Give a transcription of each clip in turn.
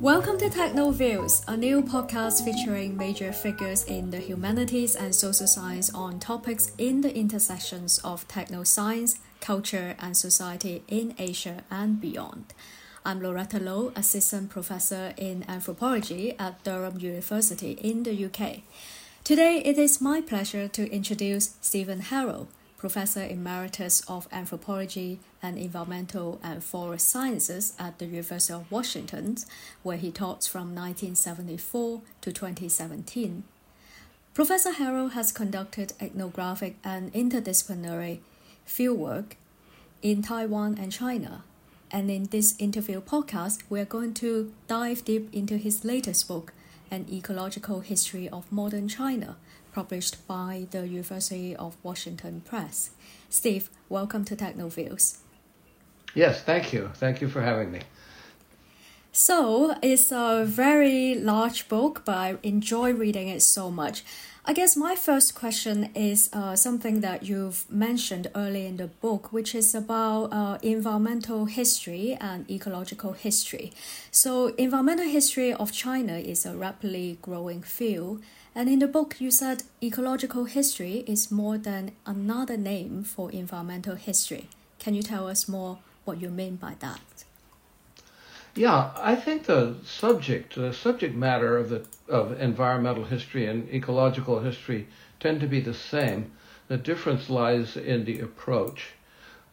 Welcome to TechnoViews, a new podcast featuring major figures in the humanities and social science on topics in the intersections of techno science, culture, and society in Asia and beyond. I'm Loretta Lou, Assistant Professor in Anthropology at Durham University in the UK. Today, it is my pleasure to introduce Stevan Harrell, Professor Emeritus of Anthropology and Environmental and Forest Sciences at the University of Washington, where he taught from 1974 to 2017. Professor Harrell has conducted ethnographic and interdisciplinary fieldwork in Taiwan and China. And in this interview podcast, we're going to dive deep into his latest book, An Ecological History of Modern China, published by the University of Washington Press. Steve, welcome to TechnoViews. Yes, thank you. Thank you for having me. So, it's a very large book, but I enjoy reading it so much. I guess my first question is uh, something that you've mentioned early in the book, which is about uh, environmental history and ecological history. So, environmental history of China is a rapidly growing field. And in the book, you said ecological history is more than another name for environmental history. Can you tell us more what you mean by that? Yeah, I think the subject, the subject matter of the of environmental history and ecological history tend to be the same. The difference lies in the approach.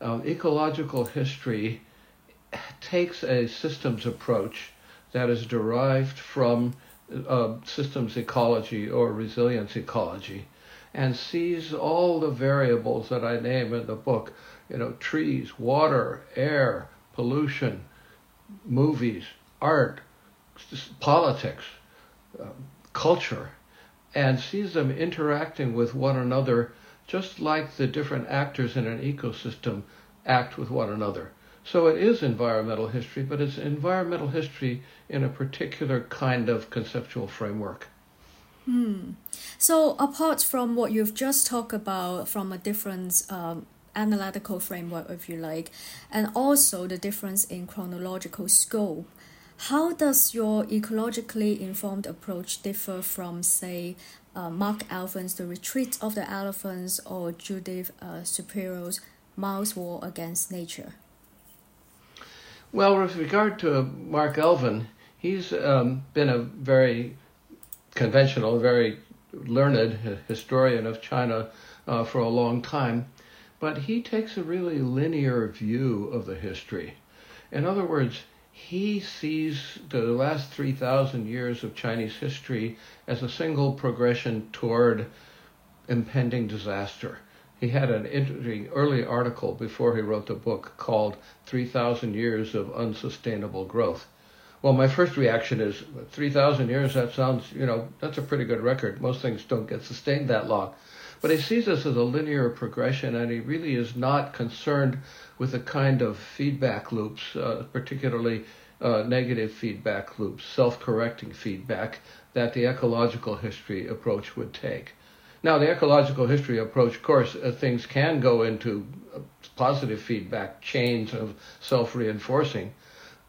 Um, ecological history takes a systems approach that is derived from uh, systems ecology or resilience ecology and sees all the variables that I name in the book, you know, trees, water, air, pollution, movies, art, politics, uh, culture, and sees them interacting with one another just like the different actors in an ecosystem act with one another. So it is environmental history, but it's environmental history in a particular kind of conceptual framework. Hmm. So apart from what you've just talked about from a different um, analytical framework, if you like, and also the difference in chronological scope, how does your ecologically informed approach differ from, say, uh, Mark Elvin's The Retreat of the Elephants or Judith uh, Shapiro's Mao's War Against Nature? Well, with regard to Mark Alvin, he's um, been a very conventional, very learned historian of China uh, for a long time, but he takes a really linear view of the history. In other words, he sees the last 3,000 years of Chinese history as a single progression toward impending disaster. He had an interesting early article before he wrote the book called 3,000 Years of Unsustainable Growth. Well, my first reaction is 3,000 years, that sounds, you know, that's a pretty good record. Most things don't get sustained that long. But he sees this as a linear progression, and he really is not concerned with the kind of feedback loops, uh, particularly uh, negative feedback loops, self correcting feedback, that the ecological history approach would take. Now, the ecological history approach, of course, uh, things can go into uh, positive feedback chains of self reinforcing,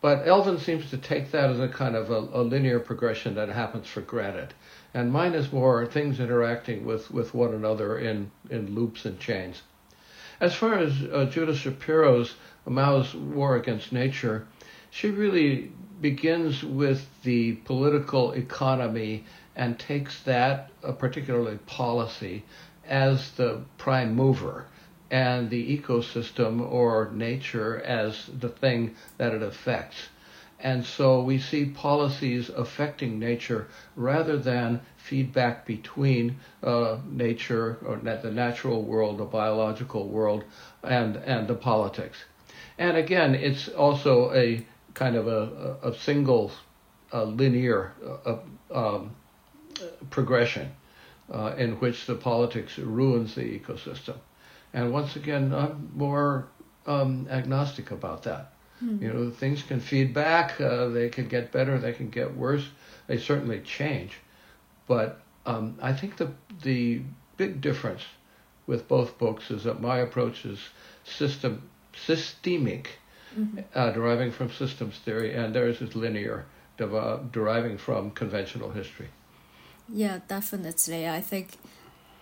but Elvin seems to take that as a kind of a, a, linear progression that happens for granted. And mine is more things interacting with, with one another in, in loops and chains. As far as uh, Judith Shapiro's Mao's War Against Nature, she really begins with the political economy and takes that, uh, particularly policy, as the prime mover and the ecosystem or nature as the thing that it affects. And so we see policies affecting nature rather than feedback between uh, nature or the natural world, the biological world, and, and the politics. And again, it's also a kind of a, a, single uh, linear uh, um, progression uh, in which the politics ruins the ecosystem. And once again, I'm more um, agnostic about that. Mm-hmm. You know, things can feed back, uh, they can get better, they can get worse, they certainly change. But um, I think the, the big difference with both books is that my approach is system, systemic, mm-hmm. uh, deriving from systems theory, and theirs is linear, deriving from conventional history. Yeah, definitely. I think,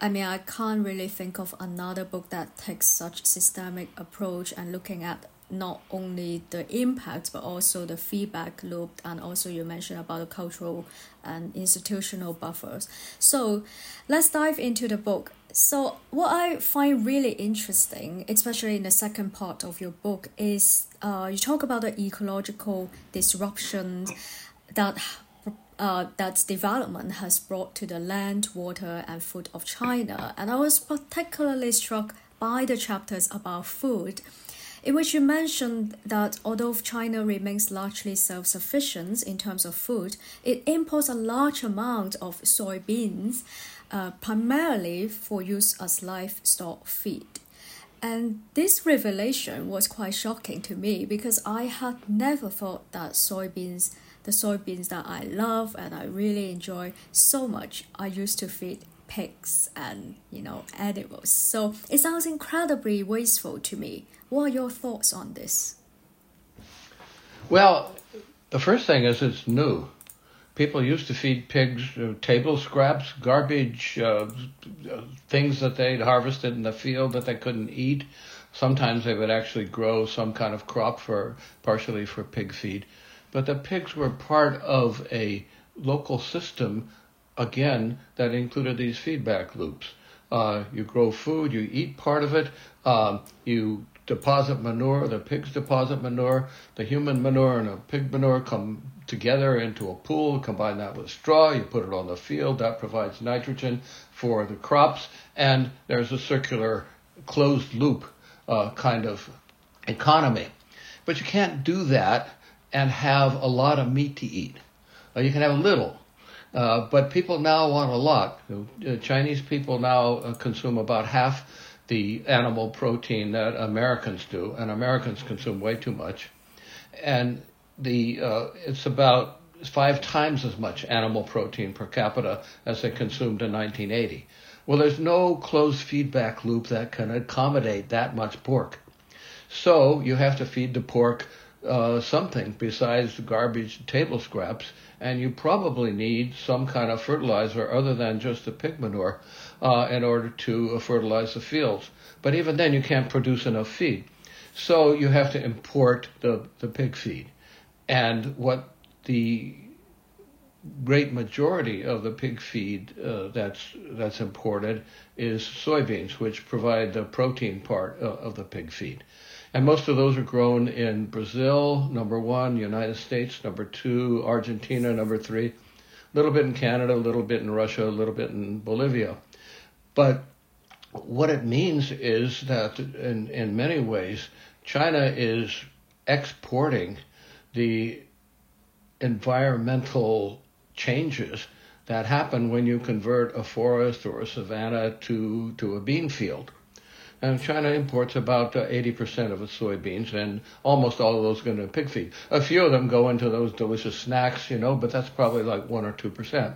I mean, I can't really think of another book that takes such systemic approach and looking at not only the impact but also the feedback loop and also you mentioned about the cultural and institutional buffers so let's dive into the book so what i find really interesting especially in the second part of your book is uh, you talk about the ecological disruptions that uh, that development has brought to the land, water, and food of China. And I was particularly struck by the chapters about food, in which you mentioned that although China remains largely self sufficient in terms of food, it imports a large amount of soybeans, uh, primarily for use as livestock feed. And this revelation was quite shocking to me because I had never thought that soybeans the soybeans that I love and I really enjoy so much are used to feed pigs and you know animals. So it sounds incredibly wasteful to me. What are your thoughts on this? Well, the first thing is it's new. People used to feed pigs uh, table scraps, garbage, uh, things that they'd harvested in the field that they couldn't eat. Sometimes they would actually grow some kind of crop for partially for pig feed but the pigs were part of a local system, again, that included these feedback loops. Uh, you grow food, you eat part of it, um, you deposit manure, the pigs deposit manure, the human manure and the pig manure come together into a pool, combine that with straw, you put it on the field, that provides nitrogen for the crops, and there's a circular closed loop uh, kind of economy. But you can't do that and have a lot of meat to eat. Uh, you can have a little, uh, but people now want a lot. Uh, Chinese people now uh, consume about half the animal protein that Americans do, and Americans consume way too much. And the uh, it's about five times as much animal protein per capita as they consumed in 1980. Well, there's no closed feedback loop that can accommodate that much pork. So you have to feed the pork uh, something besides garbage table scraps, and you probably need some kind of fertilizer other than just the pig manure uh, in order to uh, fertilize the fields. But even then, you can't produce enough feed. So you have to import the, the pig feed. And what the great majority of the pig feed uh, that's that's imported is soybeans, which provide the protein part uh, of the pig feed. And most of those are grown in Brazil, number one, United States, number two, Argentina, number three, a little bit in Canada, a little bit in Russia, a little bit in Bolivia. But what it means is that in, in many ways, China is exporting the environmental changes that happen when you convert a forest or a savanna to, to a bean field. And China imports about uh, 80% of its soybeans, and almost all of those go into pig feed. A few of them go into those delicious snacks, you know, but that's probably like 1 or 2%.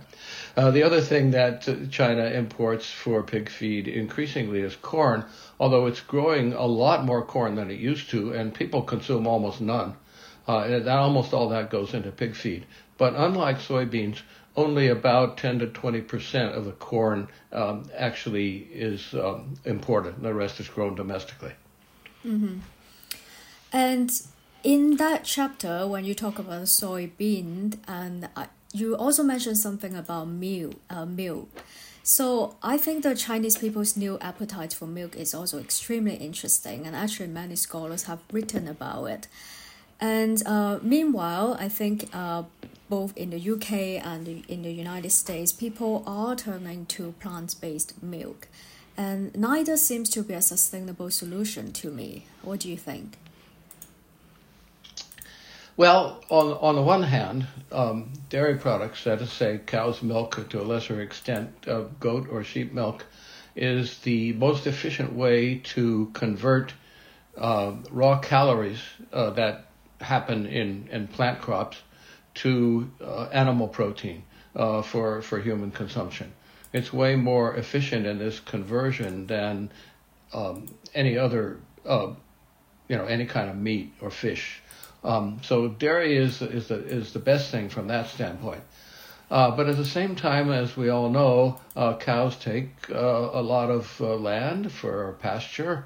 Uh, the other thing that uh, China imports for pig feed increasingly is corn, although it's growing a lot more corn than it used to, and people consume almost none. Uh, and that, almost all that goes into pig feed. But unlike soybeans, only about 10 to 20 percent of the corn um, actually is um, imported. The rest is grown domestically. Mm-hmm. And in that chapter, when you talk about soybean, and uh, you also mentioned something about milk. Uh, milk. So I think the Chinese people's new appetite for milk is also extremely interesting, and actually many scholars have written about it. And uh, meanwhile, I think uh, both in the UK and in the United States, people are turning to plant based milk. And neither seems to be a sustainable solution to me. What do you think? Well, on, on the one hand, um, dairy products, that is, say, cow's milk to a lesser extent, uh, goat or sheep milk, is the most efficient way to convert uh, raw calories uh, that happen in, in plant crops to uh, animal protein uh, for for human consumption. It's way more efficient in this conversion than um, any other, uh, you know, any kind of meat or fish. Um, so dairy is is the is the best thing from that standpoint. Uh, but at the same time, as we all know, uh, cows take uh, a lot of land for pasture.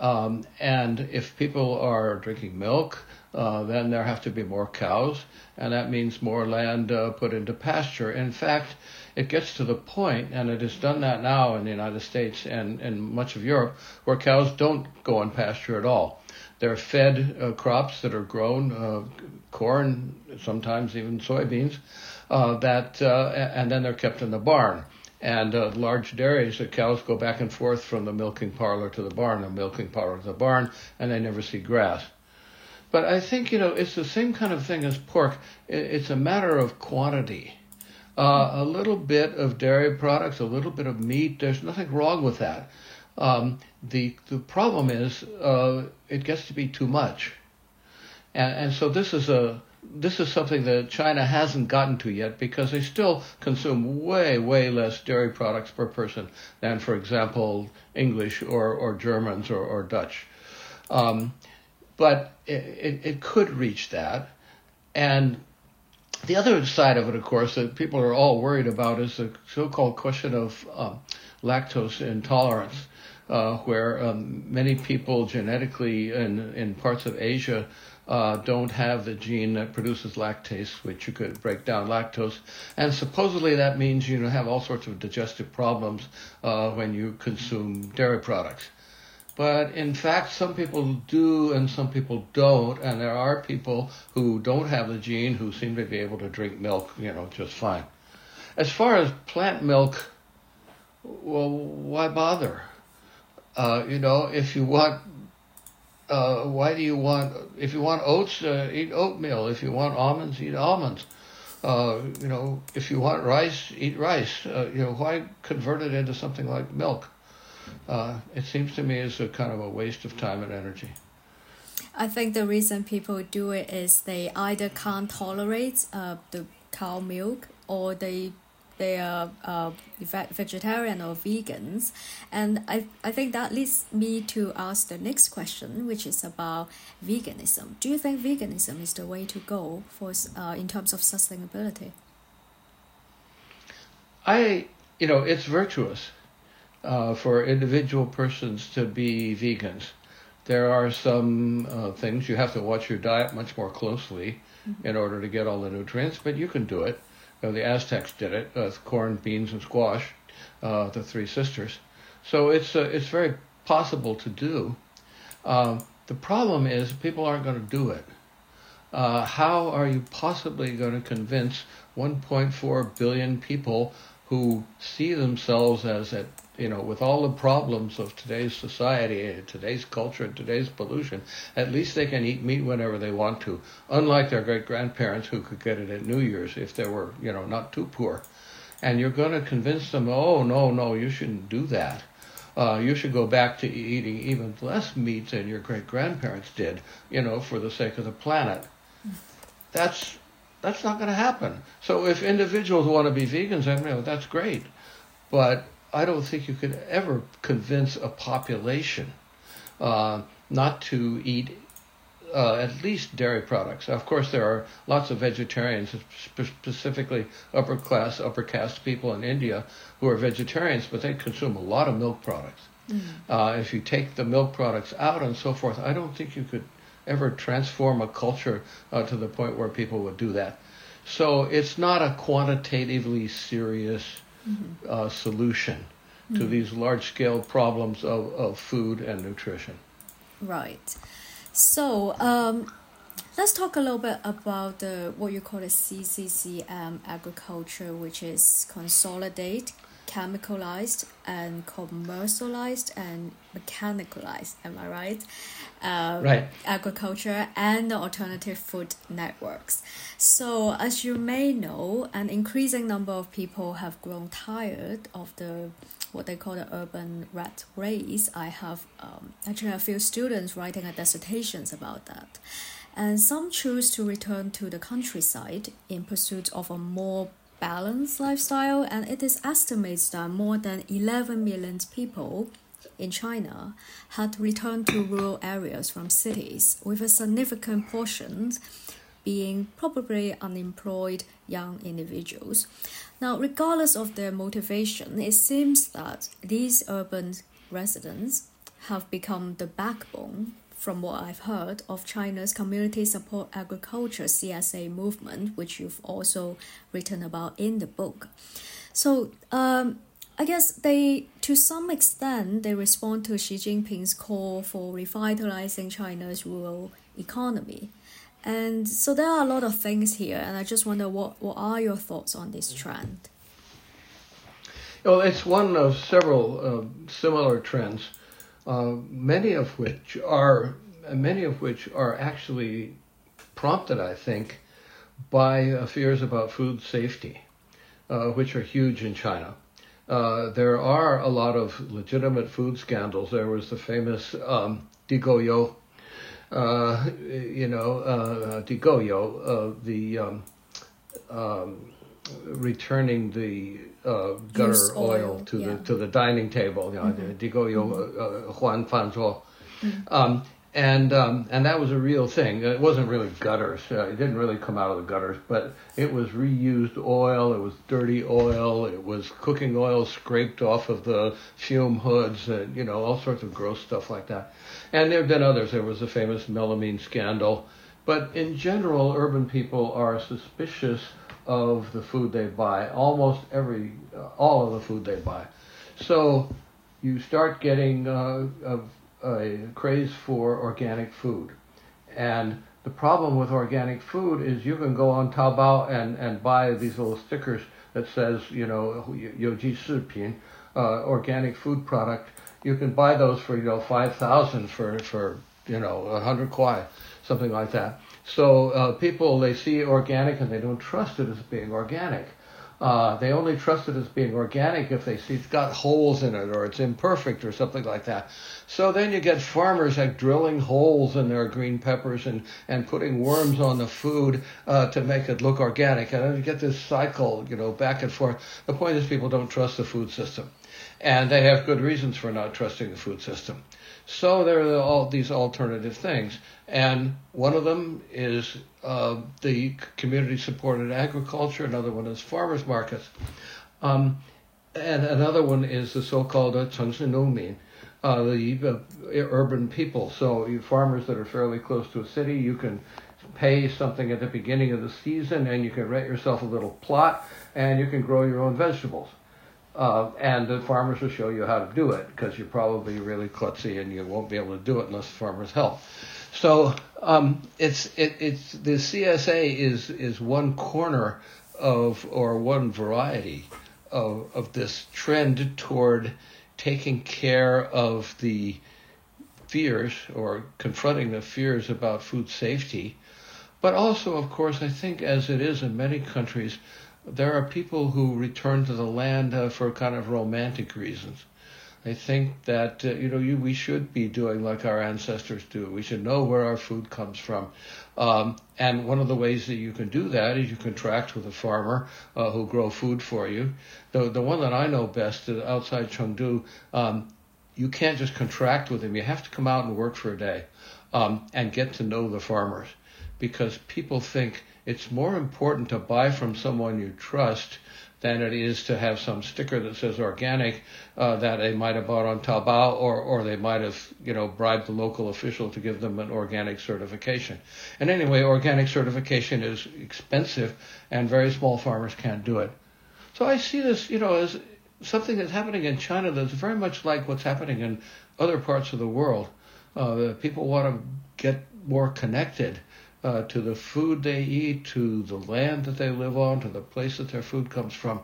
Um, and if people are drinking milk, uh, then there have to be more cows, and that means more land uh, put into pasture. In fact, it gets to the point, and it has done that now in the United States and, and much of Europe, where cows don't go on pasture at all. They're fed uh, crops that are grown, uh, corn, sometimes even soybeans, uh, that, and then they're kept in the barn. And uh, large dairies, the cows go back and forth from the milking parlor to the barn, the milking parlor to the barn, and they never see grass. But I think, you know, it's the same kind of thing as pork. It's a matter of quantity. Uh, a little bit of dairy products, a little bit of meat, there's nothing wrong with that. Um, the, the problem is uh, it gets to be too much. And, and so this is a this is something that China hasn't gotten to yet because they still consume way, way less dairy products per person than, for example, English or, or Germans or, or Dutch. Um, but it, it, it, could reach that. And the other side of it, of course, that people are all worried about is the so-called question of um, lactose intolerance, uh, where um, many people genetically in, in parts of Asia uh, don't have the gene that produces lactase, which you could break down lactose. And supposedly that means you have all sorts of digestive problems uh, when you consume dairy products. But in fact, some people do and some people don't, and there are people who don't have the gene who seem to be able to drink milk, you know, just fine. As far as plant milk, well, why bother? Uh, you know, if you want uh, why do you want, if you want oats, uh, eat oatmeal. If you want almonds, eat almonds. Uh, you know, if you want rice, eat rice. Uh, you know, why convert it into something like milk? Uh, it seems to me is a kind of a waste of time and energy. I think the reason people do it is they either can't tolerate uh, the cow milk or they they are uh, vegetarian or vegans. And I, I think that leads me to ask the next question, which is about veganism. Do you think veganism is the way to go for uh, in terms of sustainability? I, you know, it's virtuous uh, for individual persons to be vegans. There are some uh, things you have to watch your diet much more closely mm-hmm. in order to get all the nutrients, but you can do it. Uh, the Aztecs did it with corn, beans, and squash, uh, the three sisters. So it's uh, it's very possible to do. Um, the problem is people aren't going to do it. Uh, how are you possibly going to convince 1.4 billion people who see themselves as at you know, with all the problems of today's society, today's culture, today's pollution, at least they can eat meat whenever they want to. Unlike their great grandparents who could get it at New Year's if they were, you know, not too poor. And you're going to convince them, oh, no, no, you shouldn't do that. Uh, you should go back to eating even less meat than your great grandparents did, you know, for the sake of the planet. That's that's not going to happen. So if individuals want to be vegans, I mean, that's great. But I don't think you could ever convince a population uh, not to eat uh, at least dairy products. Of course, there are lots of vegetarians, specifically upper class, upper caste people in India who are vegetarians, but they consume a lot of milk products. Mm. Uh, if you take the milk products out and so forth, I don't think you could ever transform a culture uh, to the point where people would do that. So it's not a quantitatively serious mm-hmm. uh, solution mm-hmm. to these large scale problems of, of food and nutrition. Right. So um, let's talk a little bit about the what you call the CCCM agriculture, which is consolidate chemicalized and commercialized and mechanicalized. Am I right? Uh, right. Agriculture and the alternative food networks. So, as you may know, an increasing number of people have grown tired of the what they call the urban rat race. I have um, actually a few students writing a dissertations about that. And some choose to return to the countryside in pursuit of a more balanced lifestyle, and it is estimated that more than 11 million people in China had returned to rural areas from cities, with a significant portion being probably unemployed young individuals. Now, regardless of their motivation, it seems that these urban residents have become the backbone, from what I've heard, of China's Community Support Agriculture CSA movement, which you've also written about in the book. So, um, I guess they, to some extent, they respond to Xi Jinping's call for revitalizing China's rural economy. And so there are a lot of things here, and I just wonder what, what are your thoughts on this trend? Well, it's one of several uh, similar trends, uh, many of which are many of which are actually prompted, I think, by uh, fears about food safety, uh, which are huge in China. Uh, there are a lot of legitimate food scandals. There was the famous um, Diguyou, uh, you know, uh, Diguyou, uh, the um, um, returning the uh, gutter oil, oil, to yeah. the to the dining table, you know, mm-hmm. Diguyou. Uh, Huan Fan mm-hmm. Um, and um, and that was a real thing. It wasn't really gutters. Uh, it didn't really come out of the gutters, but it was reused oil. It was dirty oil. It was cooking oil scraped off of the fume hoods, and you know all sorts of gross stuff like that. And there have been others. There was the famous melamine scandal. But in general, urban people are suspicious of the food they buy. Almost every, uh, all of the food they buy. So you start getting uh, a a craze for organic food. And the problem with organic food is you can go on Taobao and, and buy these little stickers that says, you know, Youji Shipin, uh, organic food product. You can buy those for, you know, 5,000 for, for, you know, 100 kuai, something like that. So uh, people, they see organic and they don't trust it as being organic. Uh, they only trust it as being organic if they see it's got holes in it or it's imperfect or something like that. So then you get farmers like drilling holes in their green peppers and, and putting worms on the food uh, to make it look organic. And then you get this cycle, you know, back and forth. The point is people don't trust the food system. And they have good reasons for not trusting the food system. So there are all these alternative things. And one of them is uh, the community supported agriculture, another one is farmers markets. Um, and another one is the so-called uh, uh, the uh, urban people. So you farmers that are fairly close to a city, you can pay something at the beginning of the season and you can rent yourself a little plot and you can grow your own vegetables. Uh, and the farmers will show you how to do it because you're probably really klutzy and you won't be able to do it unless the farmers help. So um, it's it, it's the CSA is is one corner of or one variety of of this trend toward taking care of the fears or confronting the fears about food safety, but also, of course, I think as it is in many countries, there are people who return to the land uh, for kind of romantic reasons. I think that uh, you know you, we should be doing like our ancestors do. We should know where our food comes from, um, and one of the ways that you can do that is you contract with a farmer uh, who grow food for you. The the one that I know best is outside Chengdu. Um, you can't just contract with him. You have to come out and work for a day um, and get to know the farmers because people think it's more important to buy from someone you trust than it is to have some sticker that says organic uh, that they might have bought on Taobao or, or they might have, you know, bribed the local official to give them an organic certification. And anyway, organic certification is expensive and very small farmers can't do it. So I see this, you know, as something that's happening in China that's very much like what's happening in other parts of the world. Uh, people want to get more connected uh, to the food they eat, to the land that they live on, to the place that their food comes from.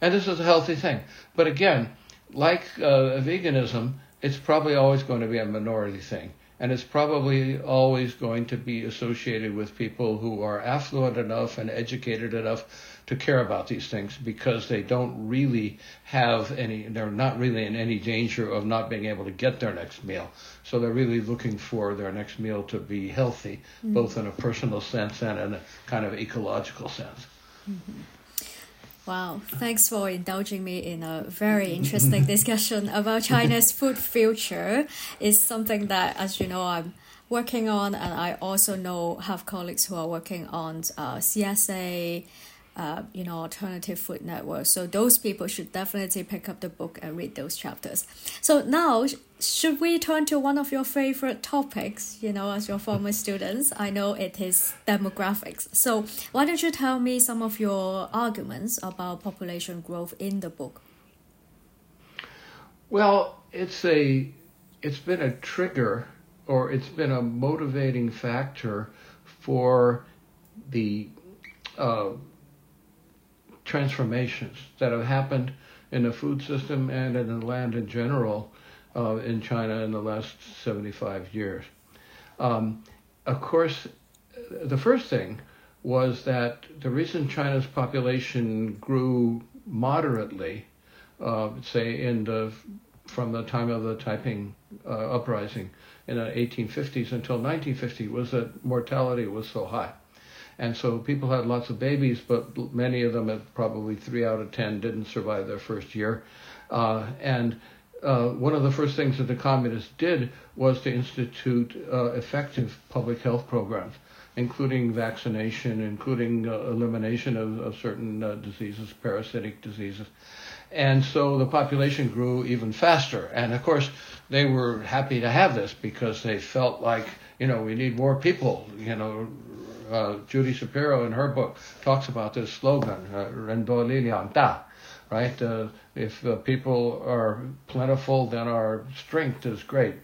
And this is a healthy thing. But again, like uh, veganism, it's probably always going to be a minority thing. And it's probably always going to be associated with people who are affluent enough and educated enough to care about these things because they don't really have any, they're not really in any danger of not being able to get their next meal. So they're really looking for their next meal to be healthy, mm-hmm. both in a personal sense and in a kind of ecological sense. Mm-hmm. Wow, thanks for indulging me in a very interesting discussion about China's food future. It's something that, as you know, I'm working on, and I also know have colleagues who are working on uh, CSA, uh, you know, alternative food network. So those people should definitely pick up the book and read those chapters. So now, should we turn to one of your favorite topics? You know, as your former students, I know it is demographics. So why don't you tell me some of your arguments about population growth in the book? Well, it's a, it's been a trigger, or it's been a motivating factor for the. Uh, transformations that have happened in the food system and in the land in general uh, in China in the last 75 years. Um, of course, the first thing was that the reason China's population grew moderately, uh, say in the from the time of the Taiping uh, uprising in the 1850s until 1950 was that mortality was so high. And so people had lots of babies, but many of them, probably three out of ten, didn't survive their first year. Uh, and uh, one of the first things that the communists did was to institute uh, effective public health programs, including vaccination, including uh, elimination of, of certain uh, diseases, parasitic diseases. And so the population grew even faster. And of course, they were happy to have this because they felt like, you know, we need more people, you know, uh, Judy Shapiro in her book talks about this slogan, uh, right? Uh, if uh, people are plentiful, then our strength is great.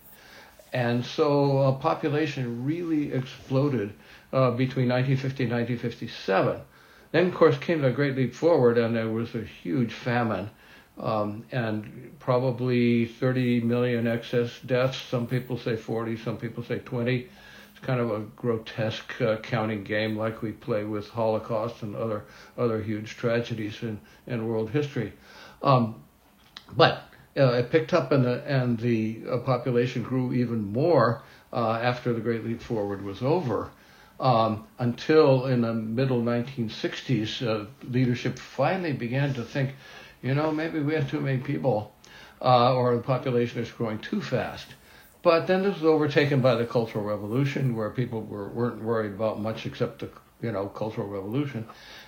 And so uh, population really exploded uh, between 1950 and 1957. Then, of course, came the Great Leap Forward, and there was a huge famine. Um, and probably 30 million excess deaths. Some people say 40, some people say 20 kind of a grotesque uh, counting game like we play with Holocaust and other other huge tragedies in, in world history. Um, but uh, it picked up and the, and the uh, population grew even more uh, after the Great Leap Forward was over. Um, until in the middle 1960s, uh, leadership finally began to think, you know, maybe we have too many people, uh, or the population is growing too fast. But then this was overtaken by the Cultural Revolution, where people were, weren't worried about much except the you know Cultural Revolution.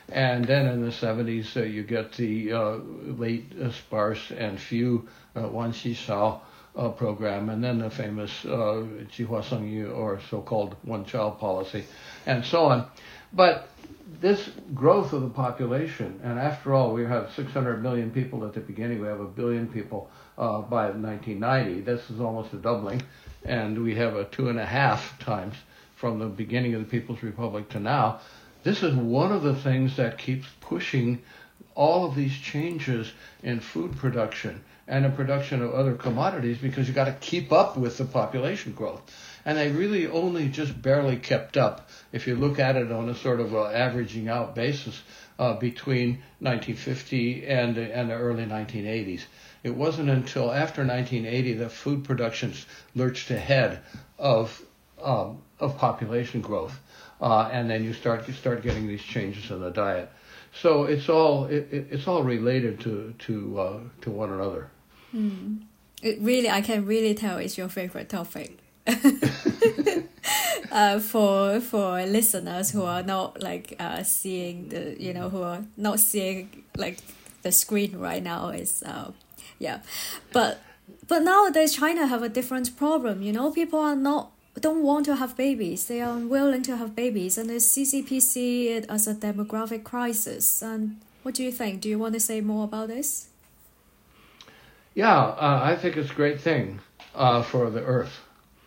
And then in the 70s, uh, you get the uh, late uh, sparse and few uh, Wan Xi Shao uh, program, and then the famous uh, Seng Yu, or so-called one-child policy, and so on. But this growth of the population, and after all, we have 600 million people at the beginning, we have a billion people uh, by 1990. This is almost a doubling, and we have a two and a half times from the beginning of the People's Republic to now. This is one of the things that keeps pushing all of these changes in food production and in production of other commodities because you got to keep up with the population growth and they really only just barely kept up if you look at it on a sort of a averaging out basis uh, between 1950 and, and the early 1980s. It wasn't until after 1980 that food production lurched ahead of um, of population growth, uh, and then you start you start getting these changes in the diet. So it's all it, it's all related to to uh, to one another. Mm. It really, I can really tell it's your favorite topic. uh, for for listeners who are not like uh, seeing the you know who are not seeing like the screen right now is uh, yeah. But but nowadays china have a different problem you know? People are not don't want to have babies. They are unwilling to have babies. And the ccp see it as a demographic crisis. And what do you think? Do you want to say more about this? Yeah uh, i think it's a great thing uh, for the earth.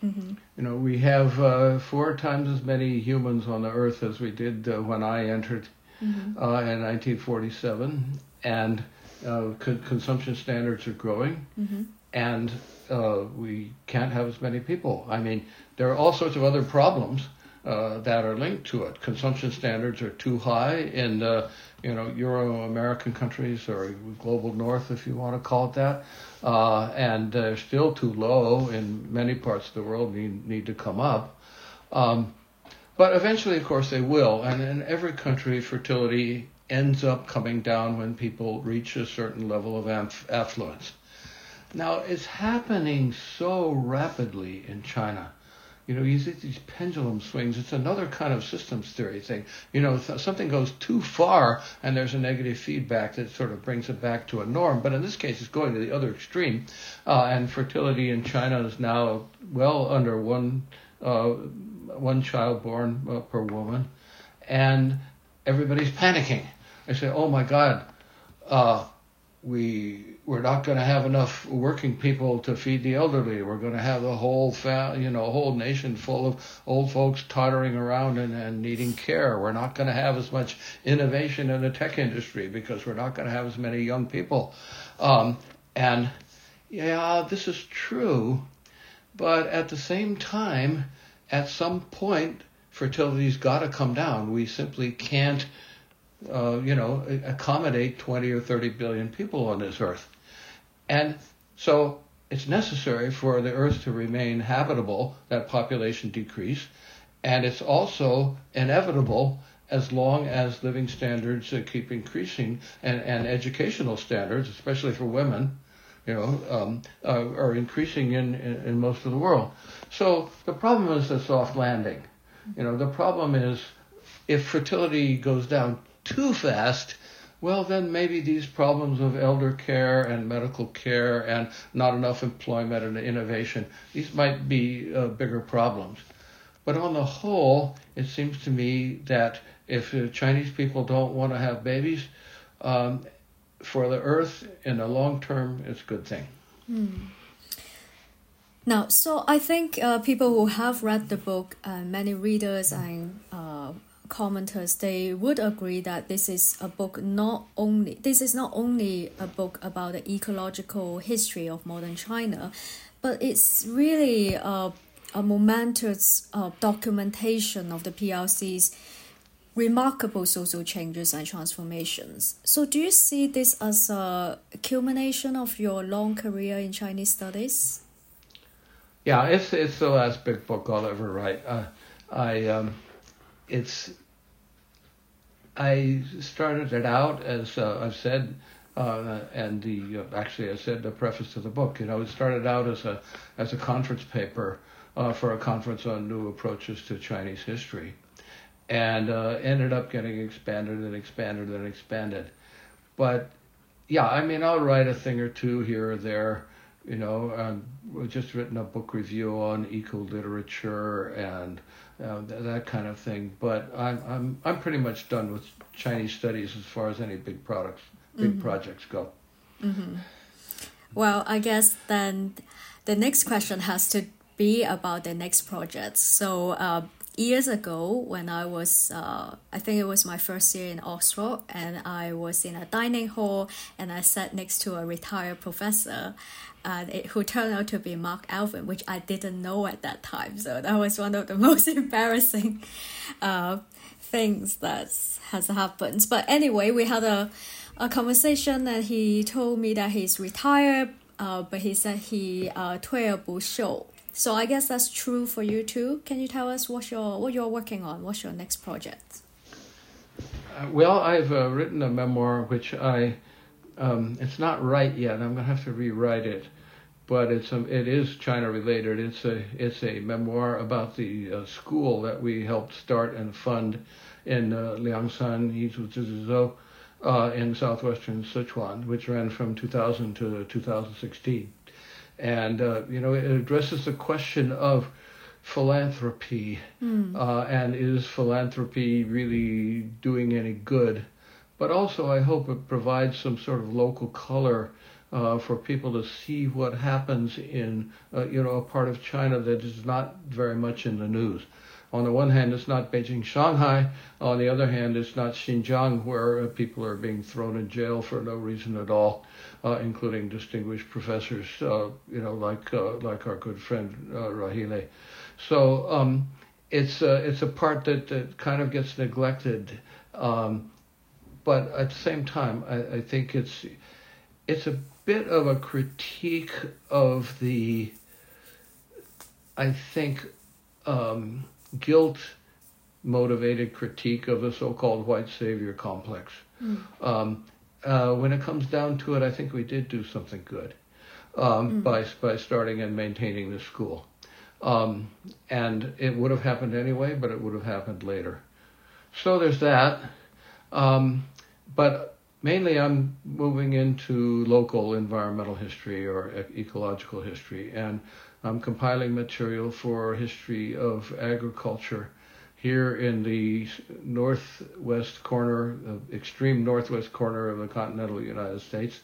Mm-hmm. You know, we have uh, four times as many humans on the earth as we did uh, when I entered mm-hmm. uh, in 1947, and uh, co- consumption standards are growing, mm-hmm. and uh, we can't have as many people. I mean, there are all sorts of other problems uh, that are linked to it. Consumption standards are too high in uh, you know Euro-American countries or global North, if you want to call it that, uh, and they're still too low in many parts of the world. Need need to come up. Um, but eventually, of course, they will. And in every country, fertility ends up coming down when people reach a certain level of affluence. Now, it's happening so rapidly in China. You know, you see these pendulum swings. It's another kind of systems theory thing. You know, th- something goes too far and there's a negative feedback that sort of brings it back to a norm. But in this case, it's going to the other extreme. Uh, and fertility in China is now well under one, uh, one child born uh, per woman. And everybody's panicking. I say, oh my God, uh, we we're not going to have enough working people to feed the elderly. We're going to have the whole fa- you know whole nation full of old folks tottering around and, and needing care. We're not going to have as much innovation in the tech industry because we're not going to have as many young people. Um, and yeah, this is true, but at the same time, at some point, fertility's got to come down. We simply can't uh, you know, accommodate 20 or 30 billion people on this earth. And so it's necessary for the earth to remain habitable, that population decrease, and it's also inevitable as long as living standards uh, keep increasing and, and educational standards, especially for women, you know, um, uh, are increasing in, in, in most of the world. So the problem is the soft landing. You know, the problem is if fertility goes down too fast, well, then maybe these problems of elder care and medical care and not enough employment and innovation, these might be uh, bigger problems. But on the whole, it seems to me that if uh, Chinese people don't want to have babies, um, for the earth in the long term, it's a good thing. Hmm. Now, so I think uh, people who have read the book, uh, many readers and uh, commenters they would agree that this is a book not only this is not only a book about the ecological history of modern China, but it's really a, a momentous uh, documentation of the PRC's remarkable social changes and transformations. So, do you see this as a culmination of your long career in Chinese studies? Yeah, it's it's the last big book I'll ever write. Uh, I um, it's I started it out as uh, I've said, uh, and the uh, actually I said the preface to the book. You know, it started out as a as a conference paper uh, for a conference on new approaches to Chinese history, and uh, ended up getting expanded and expanded and expanded. But yeah, I mean, I'll write a thing or two here or there you know, we've just written a book review on eco literature and uh, th- that kind of thing. But I'm I'm I'm pretty much done with Chinese studies as far as any big products, big mm-hmm. projects go. Mm-hmm. Well, I guess then the next question has to be about the next project. So. Uh, years ago when I was, uh, I think it was my first year in Oxford, and I was in a dining hall and I sat next to a retired professor uh, it, who turned out to be Mark Elvin, which I didn't know at that time. So that was one of the most embarrassing uh, things that has happened. But anyway, we had a, a conversation and he told me that he's retired, uh, but he said he uh, 退而不休 so I guess that's true for you too. Can you tell us what you're, what you're working on? What's your next project? Uh, well, I've uh, written a memoir which I um, it's not right yet. I'm to have to rewrite it, but it's a, it is China related. It's a it's a memoir about the uh, school that we helped start and fund in uh, Liangshan, Yizhou, uh, in southwestern Sichuan, which ran from 2000 to 2016, and uh, you know it addresses the question of philanthropy mm. uh, and is philanthropy really doing any good but also I hope it provides some sort of local color uh, for people to see what happens in uh, you know a part of China that is not very much in the news. On the one hand, it's not Beijing, Shanghai. On the other hand, it's not Xinjiang, where uh, people are being thrown in jail for no reason at all, uh, including distinguished professors, uh, you know, like uh, like our good friend Rahile. So um, it's it's a part that, that kind of gets neglected. Um, but at the same time, I, I think it's it's a bit of a critique of the, I think, um, guilt motivated critique of the so-called white savior complex. Mm. Um, uh, when it comes down to it, I think we did do something good um, mm. by by starting and maintaining the school. Um, and it would have happened anyway, but it would have happened later. So there's that. Um, but mainly, I'm moving into local environmental history or ecological history, and I'm compiling material for history of agriculture here in the northwest corner, the extreme northwest corner of the continental United States,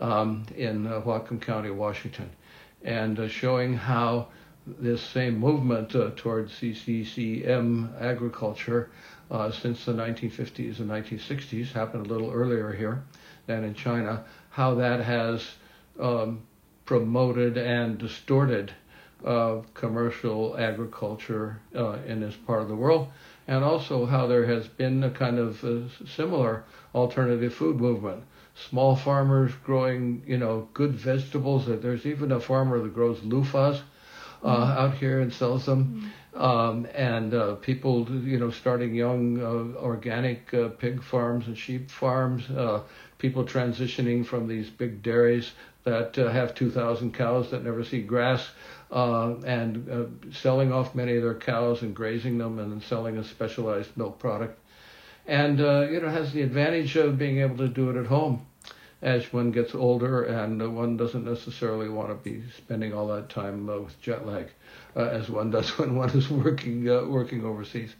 um, in uh, Whatcom County, Washington, and uh, showing how this same movement uh, towards CCCM agriculture uh, since the 1950s and 1960s happened a little earlier here than in China, how that has um, promoted and distorted of commercial agriculture uh, in this part of the world, and also how there has been a kind of a similar alternative food movement. Small farmers growing, you know, good vegetables. There's even a farmer that grows loofahs uh, mm-hmm. out here and sells them. Mm-hmm. Um, and uh, people, you know, starting young uh, organic uh, pig farms and sheep farms. Uh, people transitioning from these big dairies that uh, have 2,000 cows that never see grass uh, and uh, selling off many of their cows and grazing them and then selling a specialized milk product. And uh, you know has the advantage of being able to do it at home as one gets older and one doesn't necessarily want to be spending all that time uh, with jet lag uh, as one does when one is working uh, working overseas.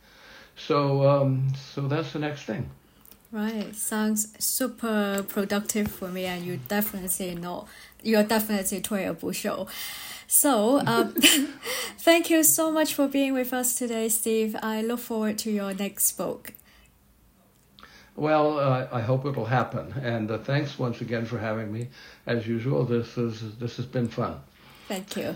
So um, so that's the next thing. Right, sounds super productive for me, and you definitely know you're definitely 退而不休。so, um, thank you so much for being with us today, Steve. I look forward to your next book. Well, uh, I hope it'll happen, and uh, thanks once again for having me. As usual, this is this has been fun. Thank you.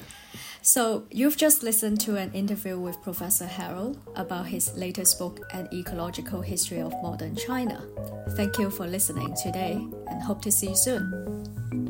So, you've just listened to an interview with Professor Harrell about his latest book, An Ecological History of Modern China. Thank you for listening today, and hope to see you soon.